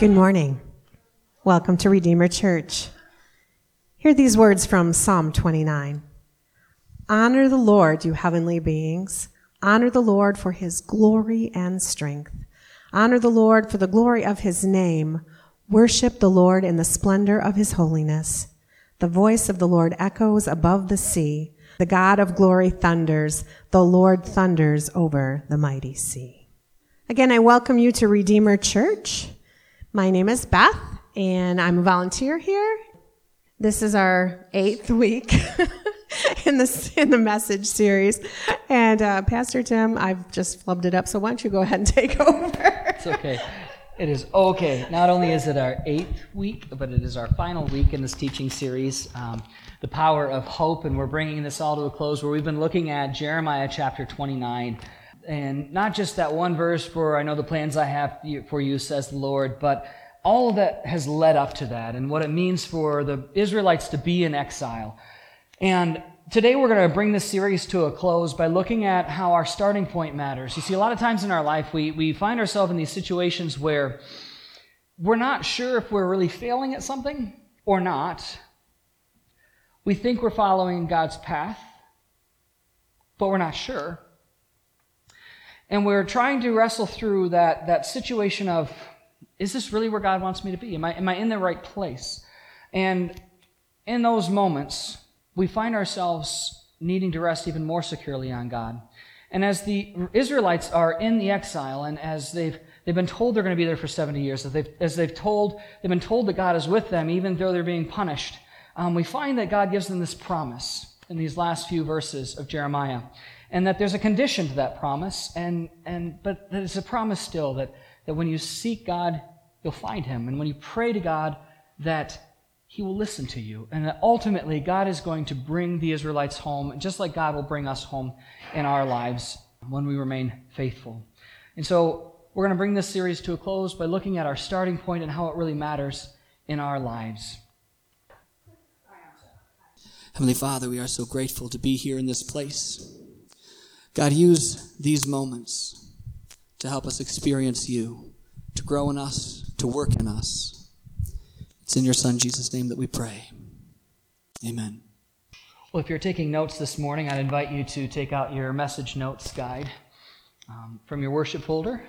Good morning. Welcome to Redeemer Church. Hear these words from Psalm 29. Honor the Lord, you heavenly beings. Honor the Lord for his glory and strength. Honor the Lord for the glory of his name. Worship the Lord in the splendor of his holiness. The voice of the Lord echoes above the sea. The God of glory thunders. The Lord thunders over the mighty sea. Again, I welcome you to Redeemer Church. My name is Beth, and I'm a volunteer here. This is our eighth week in the in the message series, and uh, Pastor Tim, I've just flubbed it up. So why don't you go ahead and take over? It's okay. It is okay. Not only is it our eighth week, but it is our final week in this teaching series, um, The Power of Hope. And we're bringing this all to a close where we've been looking at Jeremiah chapter 29. And not just that one verse for, I know the plans I have for you, says the Lord, but all that has led up to that and what it means for the Israelites to be in exile. And today we're going to bring this series to a close by looking at how our starting point matters. You see, a lot of times in our life, we, we find ourselves in these situations where we're not sure if we're really failing at something or not. We think we're following God's path, but we're not sure. And we're trying to wrestle through that, that situation of, is this really where God wants me to be? Am I, am I in the right place? And in those moments, we find ourselves needing to rest even more securely on God. And as the Israelites are in the exile, and as they've they've been told they're going to be there for 70 years, as they've, as they've told they've been told that God is with them, even though they're being punished, um, we find that God gives them this promise in these last few verses of Jeremiah, and that there's a condition to that promise, and and but that it's a promise still that that when you seek God, you'll find Him, and when you pray to God, that he will listen to you. And that ultimately, God is going to bring the Israelites home, just like God will bring us home in our lives when we remain faithful. And so, we're going to bring this series to a close by looking at our starting point and how it really matters in our lives. Heavenly Father, we are so grateful to be here in this place. God, use these moments to help us experience you, to grow in us, to work in us. It's in your Son, Jesus' name, that we pray. Amen. Well, if you're taking notes this morning, I'd invite you to take out your message notes guide um, from your worship folder,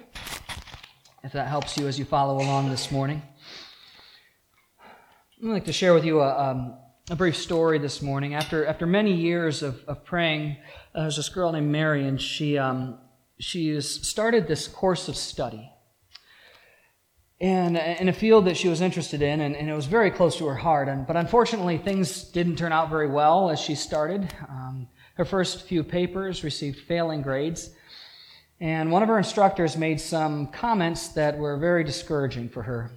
if that helps you as you follow along this morning. I'd like to share with you a, um, a brief story this morning. After, after many years of, of praying, uh, there's this girl named Mary, and she, um, she started this course of study in, in a field that she was interested in, and, and it was very close to her heart. And, but unfortunately, things didn't turn out very well as she started. Um, her first few papers received failing grades, and one of her instructors made some comments that were very discouraging for her.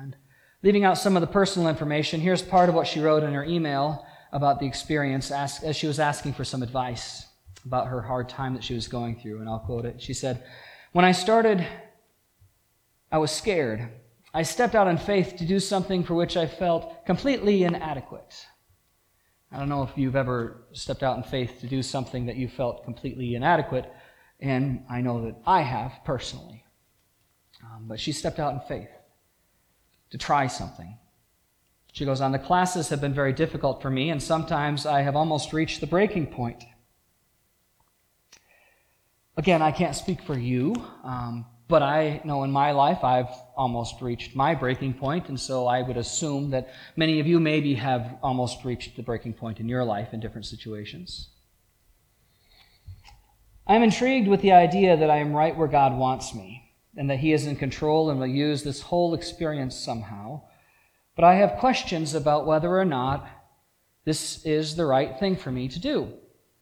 And leaving out some of the personal information, here's part of what she wrote in her email about the experience ask, as she was asking for some advice about her hard time that she was going through. And I'll quote it. She said, When I started I was scared. I stepped out in faith to do something for which I felt completely inadequate. I don't know if you've ever stepped out in faith to do something that you felt completely inadequate, and I know that I have personally. Um, but she stepped out in faith to try something. She goes on, the classes have been very difficult for me, and sometimes I have almost reached the breaking point. Again, I can't speak for you, um, but I know in my life I've almost reached my breaking point, and so I would assume that many of you maybe have almost reached the breaking point in your life in different situations. I'm intrigued with the idea that I am right where God wants me, and that He is in control and will use this whole experience somehow. But I have questions about whether or not this is the right thing for me to do.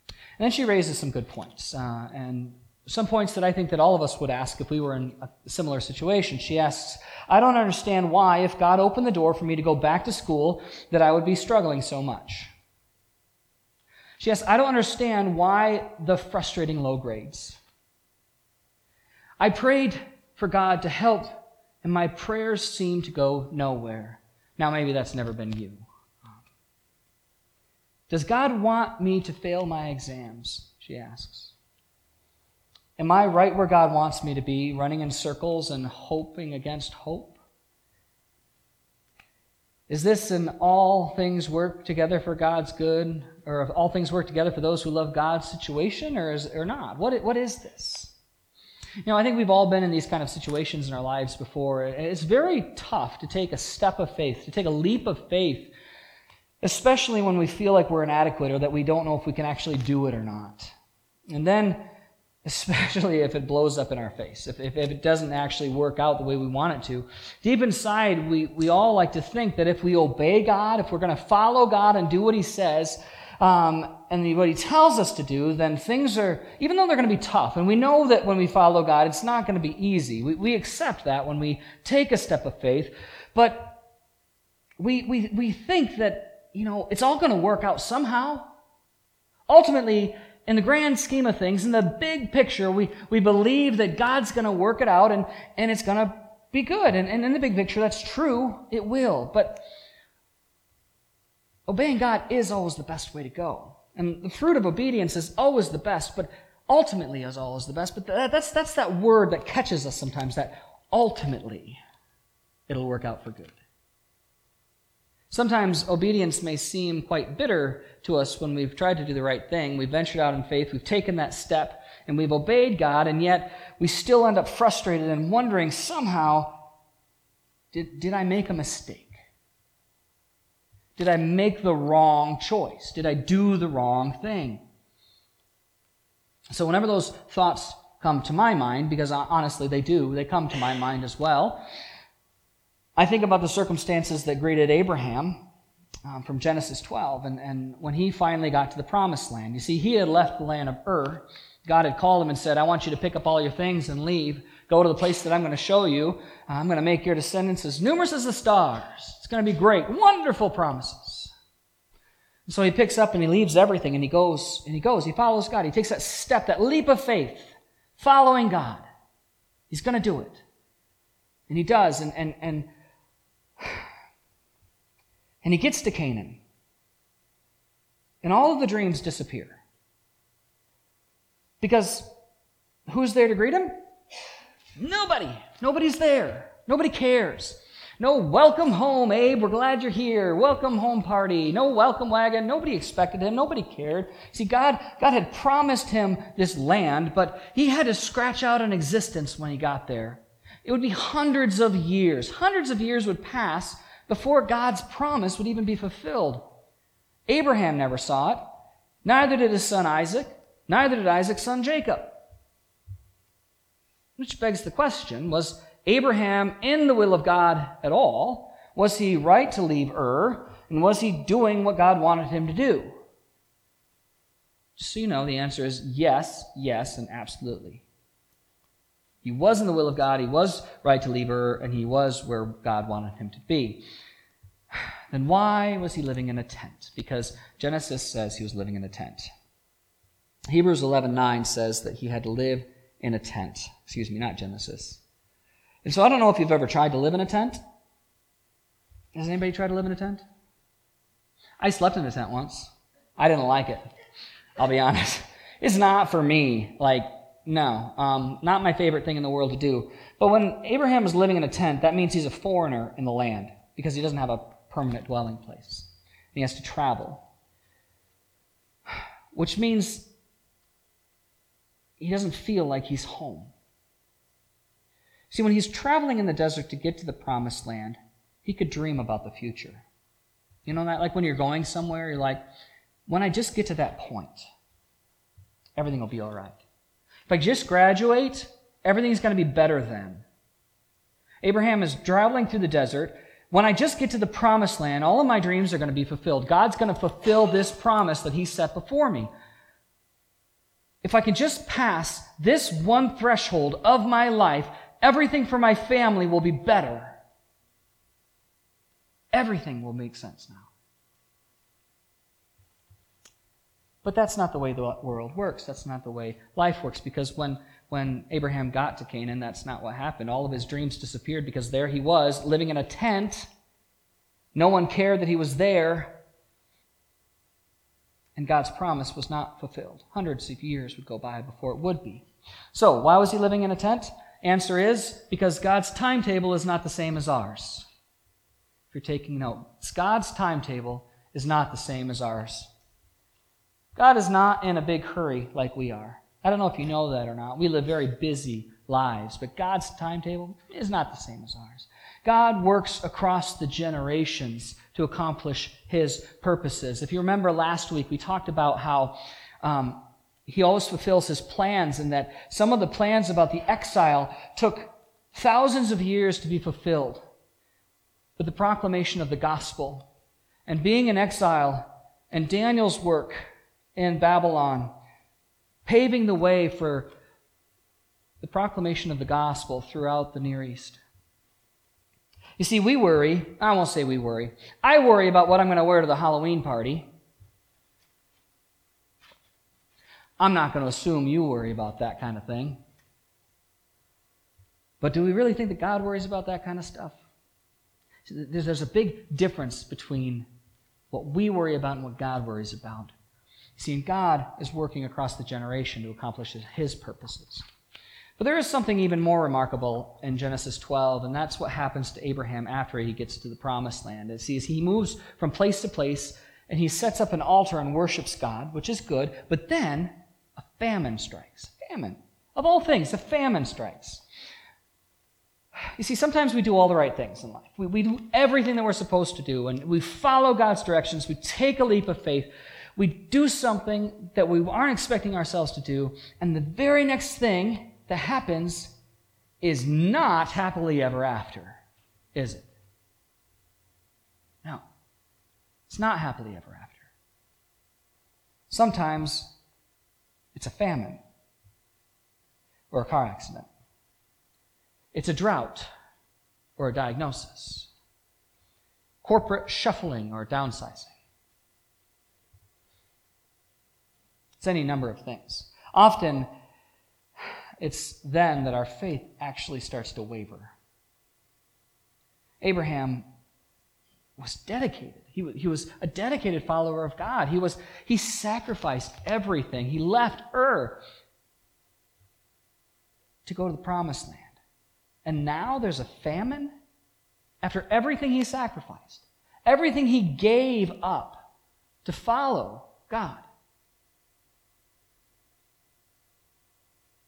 And then she raises some good points, uh, and some points that I think that all of us would ask if we were in a similar situation. She asks, I don't understand why, if God opened the door for me to go back to school, that I would be struggling so much. She asks, I don't understand why the frustrating low grades. I prayed for God to help, and my prayers seem to go nowhere. Now, maybe that's never been you. Does God want me to fail my exams? She asks. Am I right where God wants me to be, running in circles and hoping against hope? Is this an all things work together for God's good, or all things work together for those who love God situation, or, is, or not? What, what is this? You know, I think we've all been in these kind of situations in our lives before. It's very tough to take a step of faith, to take a leap of faith, especially when we feel like we're inadequate or that we don't know if we can actually do it or not. And then especially if it blows up in our face, if, if, if, it doesn't actually work out the way we want it to. Deep inside, we, we all like to think that if we obey God, if we're going to follow God and do what He says, um, and what He tells us to do, then things are, even though they're going to be tough, and we know that when we follow God, it's not going to be easy. We, we accept that when we take a step of faith, but we, we, we think that, you know, it's all going to work out somehow. Ultimately, in the grand scheme of things, in the big picture, we, we believe that God's going to work it out and, and it's going to be good. And, and in the big picture, that's true. It will. But obeying God is always the best way to go. And the fruit of obedience is always the best, but ultimately is always the best. But that's, that's that word that catches us sometimes, that ultimately it'll work out for good. Sometimes obedience may seem quite bitter to us when we've tried to do the right thing. We've ventured out in faith, we've taken that step, and we've obeyed God, and yet we still end up frustrated and wondering somehow, did, did I make a mistake? Did I make the wrong choice? Did I do the wrong thing? So, whenever those thoughts come to my mind, because honestly they do, they come to my mind as well, I think about the circumstances that greeted Abraham um, from Genesis 12, and, and when he finally got to the promised land. You see, he had left the land of Ur. God had called him and said, I want you to pick up all your things and leave. Go to the place that I'm going to show you. I'm going to make your descendants as numerous as the stars. It's going to be great. Wonderful promises. And so he picks up and he leaves everything and he goes and he goes. He follows God. He takes that step, that leap of faith, following God. He's going to do it. And he does. And, and, and and he gets to Canaan. And all of the dreams disappear. Because who's there to greet him? Nobody. Nobody's there. Nobody cares. No welcome home, Abe. We're glad you're here. Welcome home party. No welcome wagon. Nobody expected him. Nobody cared. See, God, God had promised him this land, but he had to scratch out an existence when he got there. It would be hundreds of years. Hundreds of years would pass before God's promise would even be fulfilled. Abraham never saw it. Neither did his son Isaac. Neither did Isaac's son Jacob. Which begs the question was Abraham in the will of God at all? Was he right to leave Ur? And was he doing what God wanted him to do? So you know, the answer is yes, yes, and absolutely. He was in the will of God, he was right to leave Ur, and he was where God wanted him to be. Then why was he living in a tent? Because Genesis says he was living in a tent. Hebrews 11:9 says that he had to live in a tent. Excuse me, not Genesis. And so I don't know if you've ever tried to live in a tent. Has anybody tried to live in a tent? I slept in a tent once. I didn't like it. I'll be honest. It's not for me. Like no, um, not my favorite thing in the world to do. But when Abraham is living in a tent, that means he's a foreigner in the land because he doesn't have a permanent dwelling place. He has to travel. Which means he doesn't feel like he's home. See, when he's traveling in the desert to get to the promised land, he could dream about the future. You know that? Like when you're going somewhere, you're like, when I just get to that point, everything will be all right. If I just graduate, everything's going to be better then. Abraham is traveling through the desert. When I just get to the promised land, all of my dreams are going to be fulfilled. God's going to fulfill this promise that He set before me. If I can just pass this one threshold of my life, everything for my family will be better. Everything will make sense now. But that's not the way the world works. That's not the way life works because when, when Abraham got to Canaan, that's not what happened. All of his dreams disappeared because there he was, living in a tent. No one cared that he was there. And God's promise was not fulfilled. Hundreds of years would go by before it would be. So, why was he living in a tent? Answer is because God's timetable is not the same as ours. If you're taking notes, God's timetable is not the same as ours. God is not in a big hurry like we are. I don't know if you know that or not. We live very busy lives, but God's timetable is not the same as ours. God works across the generations to accomplish his purposes. If you remember last week, we talked about how um, he always fulfills his plans and that some of the plans about the exile took thousands of years to be fulfilled. But the proclamation of the gospel and being in exile and Daniel's work in Babylon, paving the way for the proclamation of the gospel throughout the Near East. You see, we worry, I won't say we worry, I worry about what I'm going to wear to the Halloween party. I'm not going to assume you worry about that kind of thing. But do we really think that God worries about that kind of stuff? There's a big difference between what we worry about and what God worries about. See, and God is working across the generation to accomplish his purposes. But there is something even more remarkable in Genesis 12, and that's what happens to Abraham after he gets to the promised land. As he, he moves from place to place, and he sets up an altar and worships God, which is good, but then a famine strikes. Famine. Of all things, a famine strikes. You see, sometimes we do all the right things in life. We, we do everything that we're supposed to do, and we follow God's directions. We take a leap of faith. We do something that we aren't expecting ourselves to do, and the very next thing that happens is not happily ever after, is it? No. It's not happily ever after. Sometimes it's a famine or a car accident. It's a drought or a diagnosis. Corporate shuffling or downsizing. It's any number of things. Often, it's then that our faith actually starts to waver. Abraham was dedicated. He, he was a dedicated follower of God. He, was, he sacrificed everything. He left Ur to go to the promised land. And now there's a famine after everything he sacrificed, everything he gave up to follow God.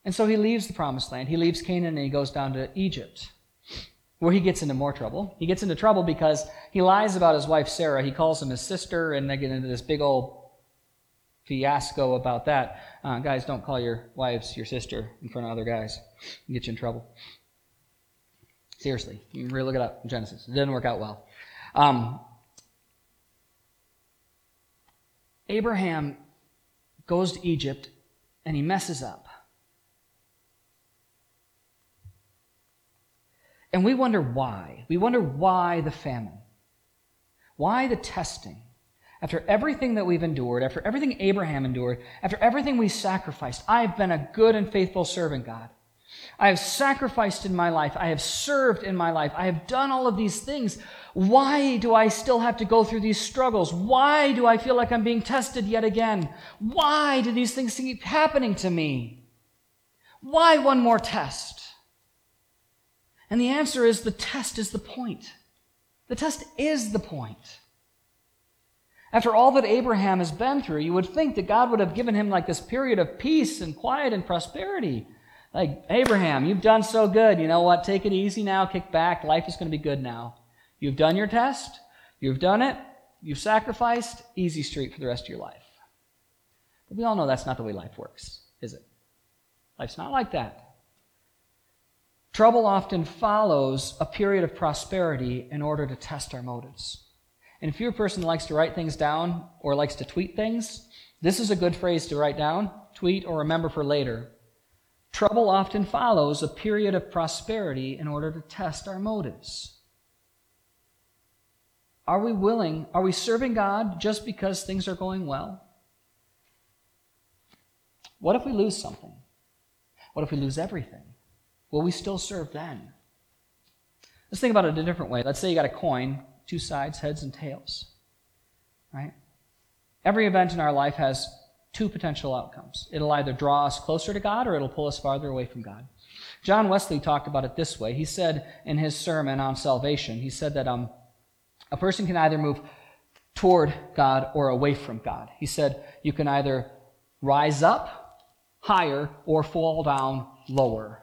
And so he leaves the promised land. He leaves Canaan and he goes down to Egypt, where he gets into more trouble. He gets into trouble because he lies about his wife Sarah. He calls him his sister, and they get into this big old fiasco about that. Uh, guys, don't call your wives your sister in front of other guys. You get you in trouble. Seriously, you really look it up in Genesis. It didn't work out well. Um, Abraham goes to Egypt and he messes up. And we wonder why. We wonder why the famine. Why the testing? After everything that we've endured, after everything Abraham endured, after everything we sacrificed, I've been a good and faithful servant, God. I have sacrificed in my life. I have served in my life. I have done all of these things. Why do I still have to go through these struggles? Why do I feel like I'm being tested yet again? Why do these things keep happening to me? Why one more test? And the answer is the test is the point. The test is the point. After all that Abraham has been through, you would think that God would have given him like this period of peace and quiet and prosperity. Like, Abraham, you've done so good. You know what? Take it easy now, kick back. Life is going to be good now. You've done your test. You've done it. You've sacrificed. Easy street for the rest of your life. But we all know that's not the way life works, is it? Life's not like that. Trouble often follows a period of prosperity in order to test our motives. And if you're a person that likes to write things down or likes to tweet things, this is a good phrase to write down, tweet, or remember for later. Trouble often follows a period of prosperity in order to test our motives. Are we willing, are we serving God just because things are going well? What if we lose something? What if we lose everything? Will we still serve then? Let's think about it a different way. Let's say you got a coin, two sides, heads and tails. Right? Every event in our life has two potential outcomes. It'll either draw us closer to God or it'll pull us farther away from God. John Wesley talked about it this way. He said in his sermon on salvation, he said that um, A person can either move toward God or away from God. He said you can either rise up higher or fall down lower.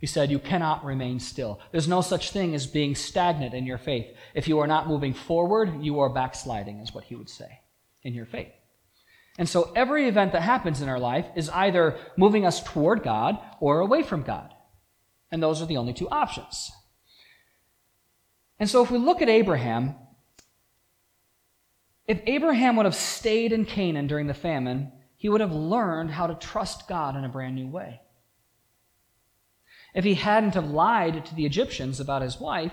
He said you cannot remain still. There's no such thing as being stagnant in your faith. If you are not moving forward, you are backsliding, is what he would say in your faith. And so every event that happens in our life is either moving us toward God or away from God. And those are the only two options. And so if we look at Abraham, if Abraham would have stayed in Canaan during the famine, he would have learned how to trust God in a brand new way. If he hadn't have lied to the Egyptians about his wife,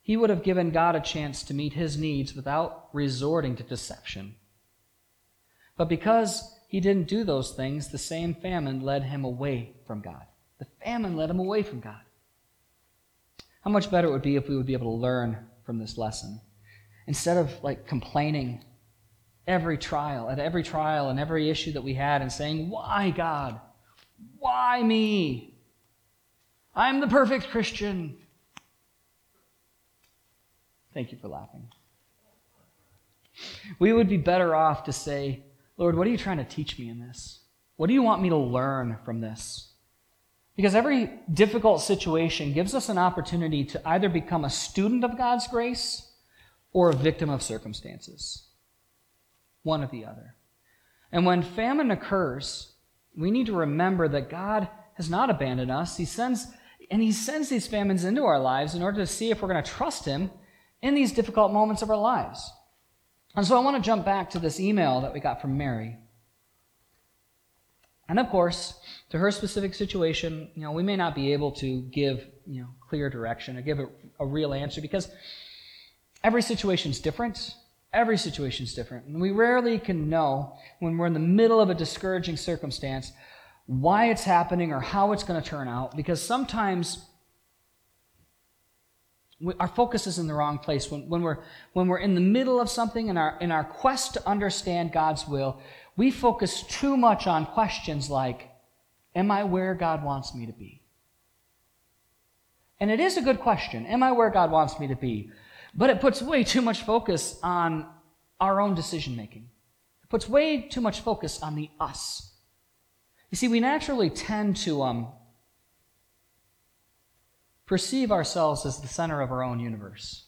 he would have given God a chance to meet his needs without resorting to deception. But because he didn't do those things, the same famine led him away from God. The famine led him away from God. How much better it would be if we would be able to learn from this lesson. Instead of like complaining every trial, at every trial and every issue that we had and saying, Why, God? Why me? I'm the perfect Christian. Thank you for laughing. We would be better off to say, Lord, what are you trying to teach me in this? What do you want me to learn from this? Because every difficult situation gives us an opportunity to either become a student of God's grace or a victim of circumstances. One or the other. And when famine occurs, we need to remember that God has not abandoned us. He sends, and He sends these famines into our lives in order to see if we're going to trust Him in these difficult moments of our lives. And so I want to jump back to this email that we got from Mary. And of course, to her specific situation, you know, we may not be able to give, you know, clear direction or give a, a real answer because every situation is different. Every situation is different. And we rarely can know when we're in the middle of a discouraging circumstance why it's happening or how it's going to turn out because sometimes we, our focus is in the wrong place. When, when, we're, when we're in the middle of something in our, in our quest to understand God's will, we focus too much on questions like, Am I where God wants me to be? And it is a good question. Am I where God wants me to be? But it puts way too much focus on our own decision making. It puts way too much focus on the us. You see, we naturally tend to um, perceive ourselves as the center of our own universe.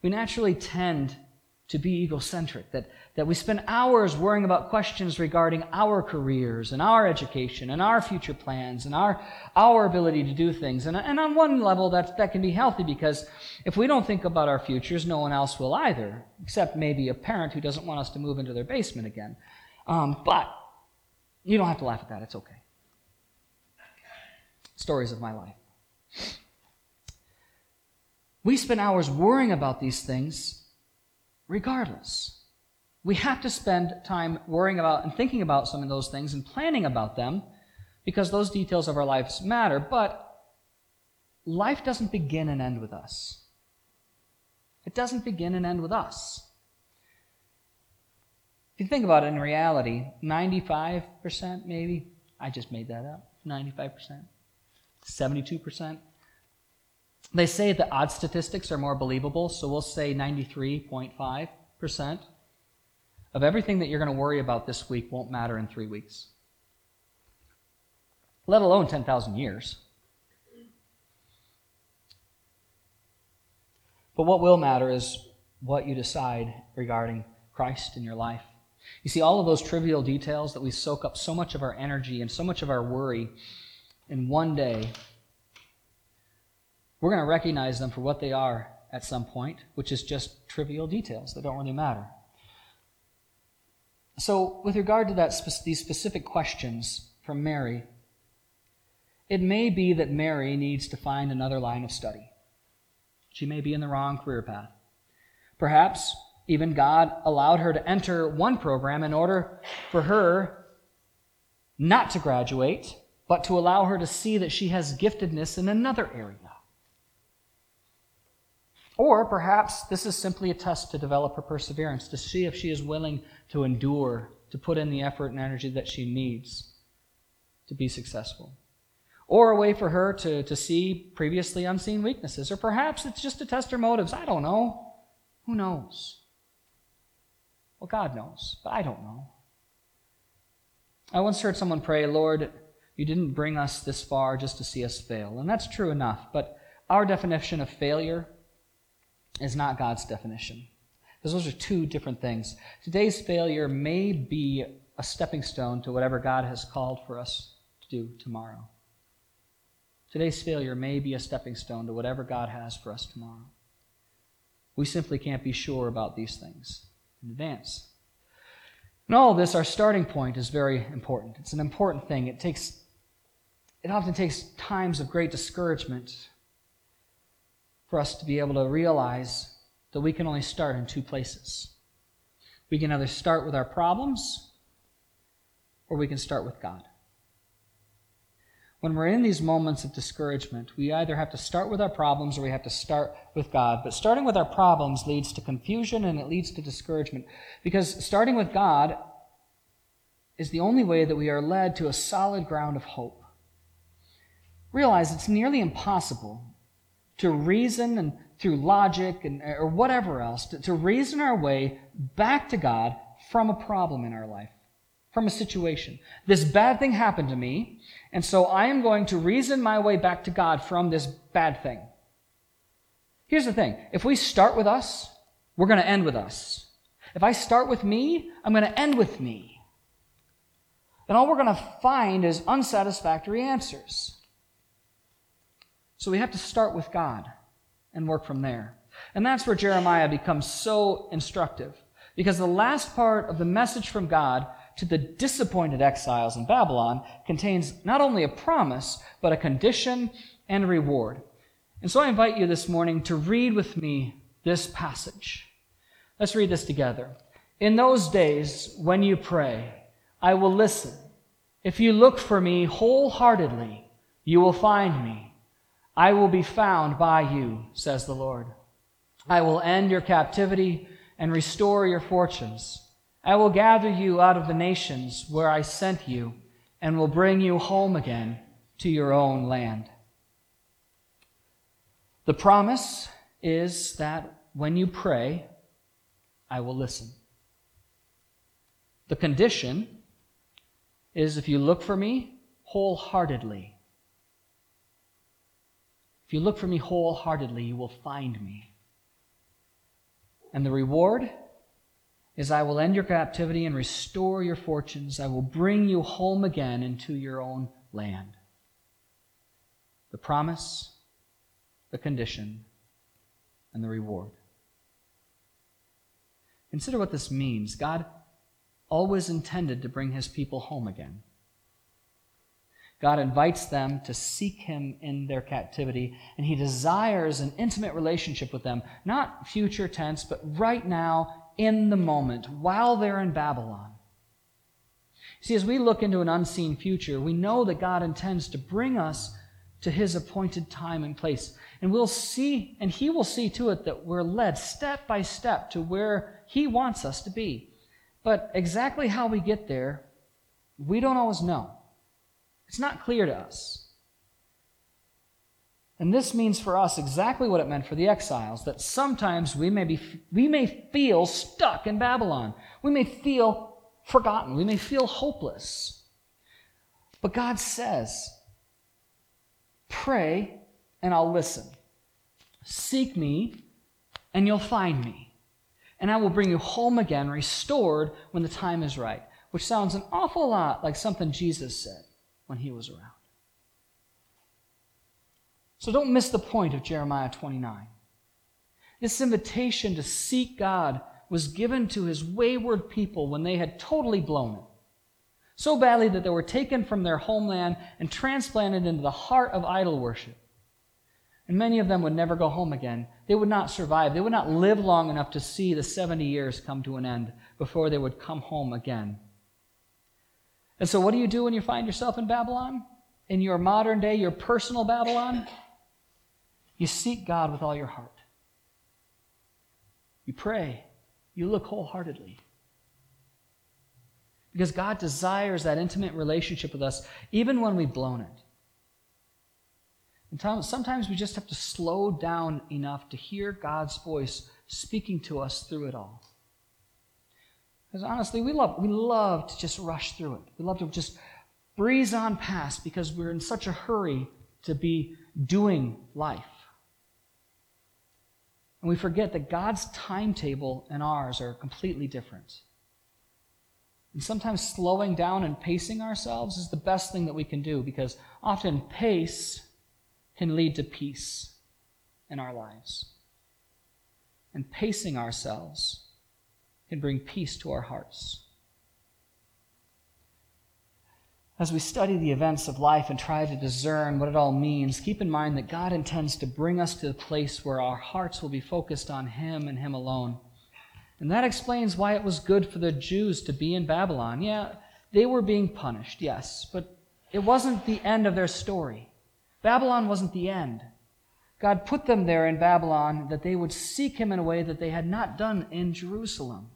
We naturally tend to be egocentric, that, that we spend hours worrying about questions regarding our careers and our education and our future plans and our, our ability to do things. And, and on one level, that, that can be healthy because if we don't think about our futures, no one else will either, except maybe a parent who doesn't want us to move into their basement again. Um, but you don't have to laugh at that, it's okay stories of my life. We spend hours worrying about these things regardless. We have to spend time worrying about and thinking about some of those things and planning about them because those details of our lives matter, but life doesn't begin and end with us. It doesn't begin and end with us. If you think about it in reality, 95% maybe, I just made that up, 95%. 72%. They say the odd statistics are more believable, so we'll say 93.5% of everything that you're going to worry about this week won't matter in three weeks, let alone 10,000 years. But what will matter is what you decide regarding Christ in your life. You see, all of those trivial details that we soak up so much of our energy and so much of our worry in one day, we're going to recognize them for what they are at some point, which is just trivial details that don't really matter. So, with regard to that, these specific questions from Mary, it may be that Mary needs to find another line of study. She may be in the wrong career path. Perhaps even God allowed her to enter one program in order for her not to graduate but to allow her to see that she has giftedness in another area. Or perhaps this is simply a test to develop her perseverance, to see if she is willing to endure, to put in the effort and energy that she needs to be successful. or a way for her to, to see previously unseen weaknesses. Or perhaps it's just to test her motives. I don't know. Who knows? Well, God knows, but I don't know. I once heard someone pray, Lord, you didn't bring us this far just to see us fail. And that's true enough, but our definition of failure is not God's definition. Because those are two different things. Today's failure may be a stepping stone to whatever God has called for us to do tomorrow. Today's failure may be a stepping stone to whatever God has for us tomorrow. We simply can't be sure about these things in advance. In all of this, our starting point is very important. It's an important thing. It takes it often takes times of great discouragement for us to be able to realize that we can only start in two places. We can either start with our problems or we can start with God. When we're in these moments of discouragement, we either have to start with our problems or we have to start with God. But starting with our problems leads to confusion and it leads to discouragement. Because starting with God is the only way that we are led to a solid ground of hope. Realize it's nearly impossible to reason and through logic and, or whatever else, to, to reason our way back to God from a problem in our life, from a situation. This bad thing happened to me, and so I am going to reason my way back to God from this bad thing. Here's the thing if we start with us, we're going to end with us. If I start with me, I'm going to end with me. And all we're going to find is unsatisfactory answers. So we have to start with God and work from there. And that's where Jeremiah becomes so instructive. Because the last part of the message from God to the disappointed exiles in Babylon contains not only a promise, but a condition and a reward. And so I invite you this morning to read with me this passage. Let's read this together. In those days, when you pray, I will listen. If you look for me wholeheartedly, you will find me. I will be found by you, says the Lord. I will end your captivity and restore your fortunes. I will gather you out of the nations where I sent you and will bring you home again to your own land. The promise is that when you pray, I will listen. The condition is if you look for me wholeheartedly, if you look for me wholeheartedly, you will find me. And the reward is I will end your captivity and restore your fortunes. I will bring you home again into your own land. The promise, the condition, and the reward. Consider what this means. God always intended to bring his people home again. God invites them to seek Him in their captivity, and He desires an intimate relationship with them, not future tense, but right now, in the moment, while they're in Babylon. See, as we look into an unseen future, we know that God intends to bring us to His appointed time and place. And we'll see, and He will see to it that we're led step by step to where He wants us to be. But exactly how we get there, we don't always know. It's not clear to us. And this means for us exactly what it meant for the exiles that sometimes we may, be, we may feel stuck in Babylon. We may feel forgotten. We may feel hopeless. But God says, Pray and I'll listen. Seek me and you'll find me. And I will bring you home again, restored when the time is right. Which sounds an awful lot like something Jesus said when he was around. So don't miss the point of Jeremiah 29. This invitation to seek God was given to his wayward people when they had totally blown it. So badly that they were taken from their homeland and transplanted into the heart of idol worship. And many of them would never go home again. They would not survive. They would not live long enough to see the 70 years come to an end before they would come home again. And so, what do you do when you find yourself in Babylon? In your modern day, your personal Babylon? You seek God with all your heart. You pray. You look wholeheartedly. Because God desires that intimate relationship with us, even when we've blown it. And sometimes we just have to slow down enough to hear God's voice speaking to us through it all. Because honestly, we love, we love to just rush through it. We love to just breeze on past because we're in such a hurry to be doing life. And we forget that God's timetable and ours are completely different. And sometimes slowing down and pacing ourselves is the best thing that we can do because often pace can lead to peace in our lives. And pacing ourselves can bring peace to our hearts. As we study the events of life and try to discern what it all means, keep in mind that God intends to bring us to the place where our hearts will be focused on Him and Him alone. And that explains why it was good for the Jews to be in Babylon. Yeah, they were being punished, yes, but it wasn't the end of their story. Babylon wasn't the end. God put them there in Babylon that they would seek Him in a way that they had not done in Jerusalem.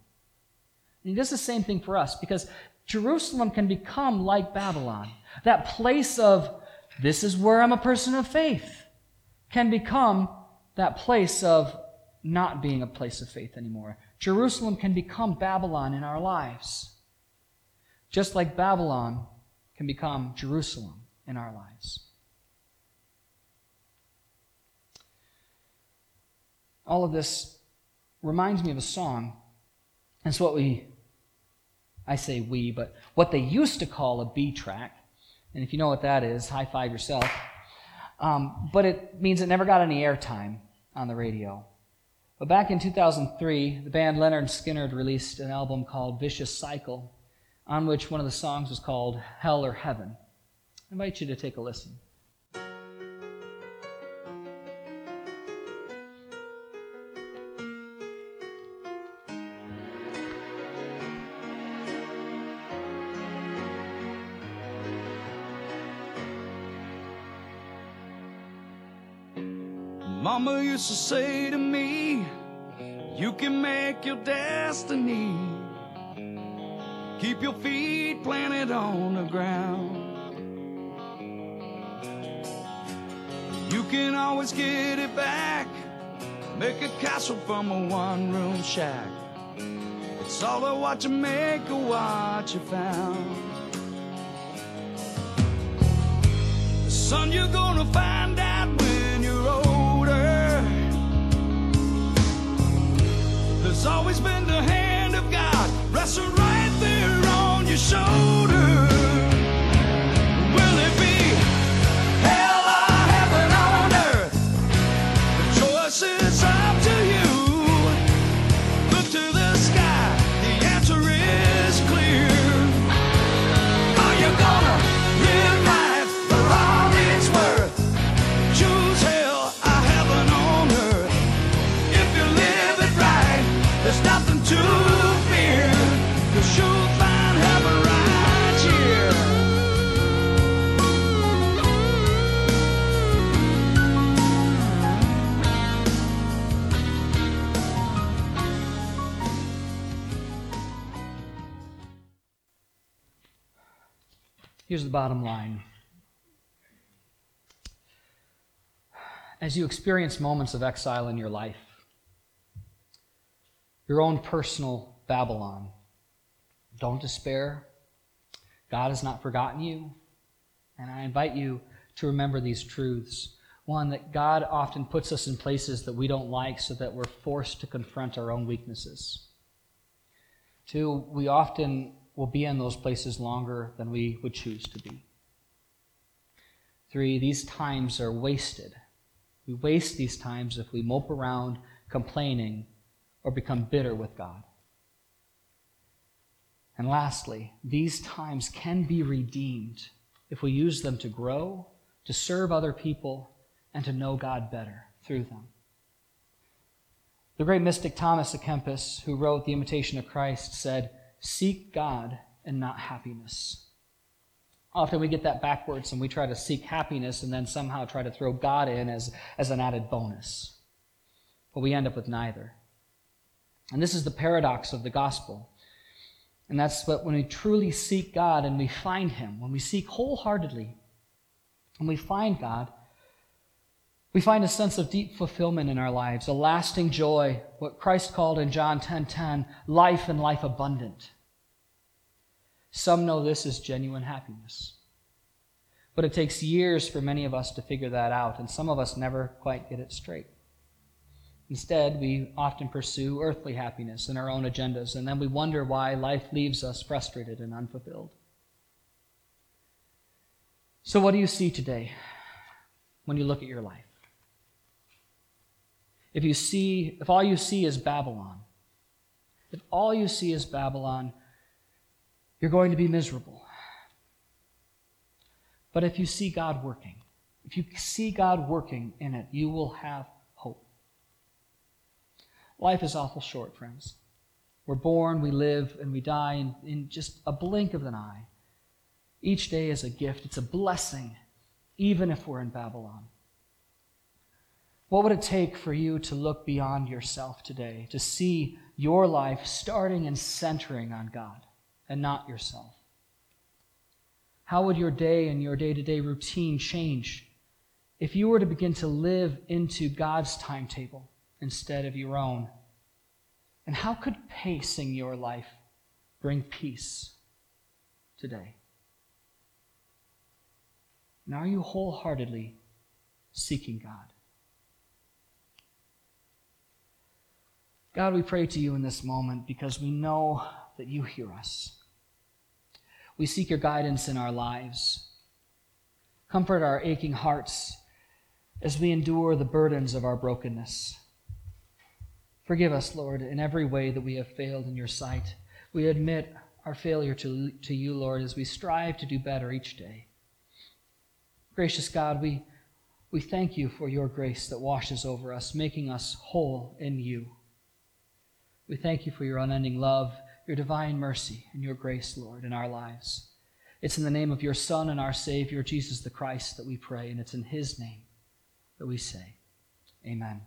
And he does the same thing for us because Jerusalem can become like Babylon. That place of, this is where I'm a person of faith, can become that place of not being a place of faith anymore. Jerusalem can become Babylon in our lives, just like Babylon can become Jerusalem in our lives. All of this reminds me of a song. and It's what we I say we, but what they used to call a B track. And if you know what that is, high five yourself. Um, but it means it never got any airtime on the radio. But back in 2003, the band Lynyrd Skynyrd released an album called Vicious Cycle, on which one of the songs was called Hell or Heaven. I invite you to take a listen. Mama used to say to me, You can make your destiny. Keep your feet planted on the ground. You can always get it back. Make a castle from a one room shack. It's all about what you make or what you found. Son, you're gonna find There's always been the hand of God resting right there on your shoulder. Here's the bottom line. As you experience moments of exile in your life, your own personal Babylon, don't despair. God has not forgotten you. And I invite you to remember these truths. One, that God often puts us in places that we don't like so that we're forced to confront our own weaknesses. Two, we often will be in those places longer than we would choose to be. Three, these times are wasted. We waste these times if we mope around complaining or become bitter with God. And lastly, these times can be redeemed if we use them to grow, to serve other people, and to know God better through them. The great mystic Thomas à Kempis, who wrote The Imitation of Christ, said, Seek God and not happiness. Often we get that backwards and we try to seek happiness and then somehow try to throw God in as, as an added bonus. But we end up with neither. And this is the paradox of the gospel. And that's what when we truly seek God and we find Him, when we seek wholeheartedly and we find God, We find a sense of deep fulfillment in our lives, a lasting joy, what Christ called in John 10:10, life and life abundant. Some know this as genuine happiness. But it takes years for many of us to figure that out, and some of us never quite get it straight. Instead, we often pursue earthly happiness and our own agendas, and then we wonder why life leaves us frustrated and unfulfilled. So, what do you see today when you look at your life? If you see, if all you see is Babylon, if all you see is Babylon, you're going to be miserable. But if you see God working, if you see God working in it, you will have hope. Life is awful short, friends. We're born, we live, and we die in, in just a blink of an eye. Each day is a gift, it's a blessing, even if we're in Babylon. What would it take for you to look beyond yourself today, to see your life starting and centering on God and not yourself? How would your day and your day to day routine change if you were to begin to live into God's timetable instead of your own? And how could pacing your life bring peace today? And are you wholeheartedly seeking God? God, we pray to you in this moment because we know that you hear us. We seek your guidance in our lives. Comfort our aching hearts as we endure the burdens of our brokenness. Forgive us, Lord, in every way that we have failed in your sight. We admit our failure to, to you, Lord, as we strive to do better each day. Gracious God, we, we thank you for your grace that washes over us, making us whole in you. We thank you for your unending love, your divine mercy, and your grace, Lord, in our lives. It's in the name of your Son and our Savior, Jesus the Christ, that we pray, and it's in his name that we say, Amen.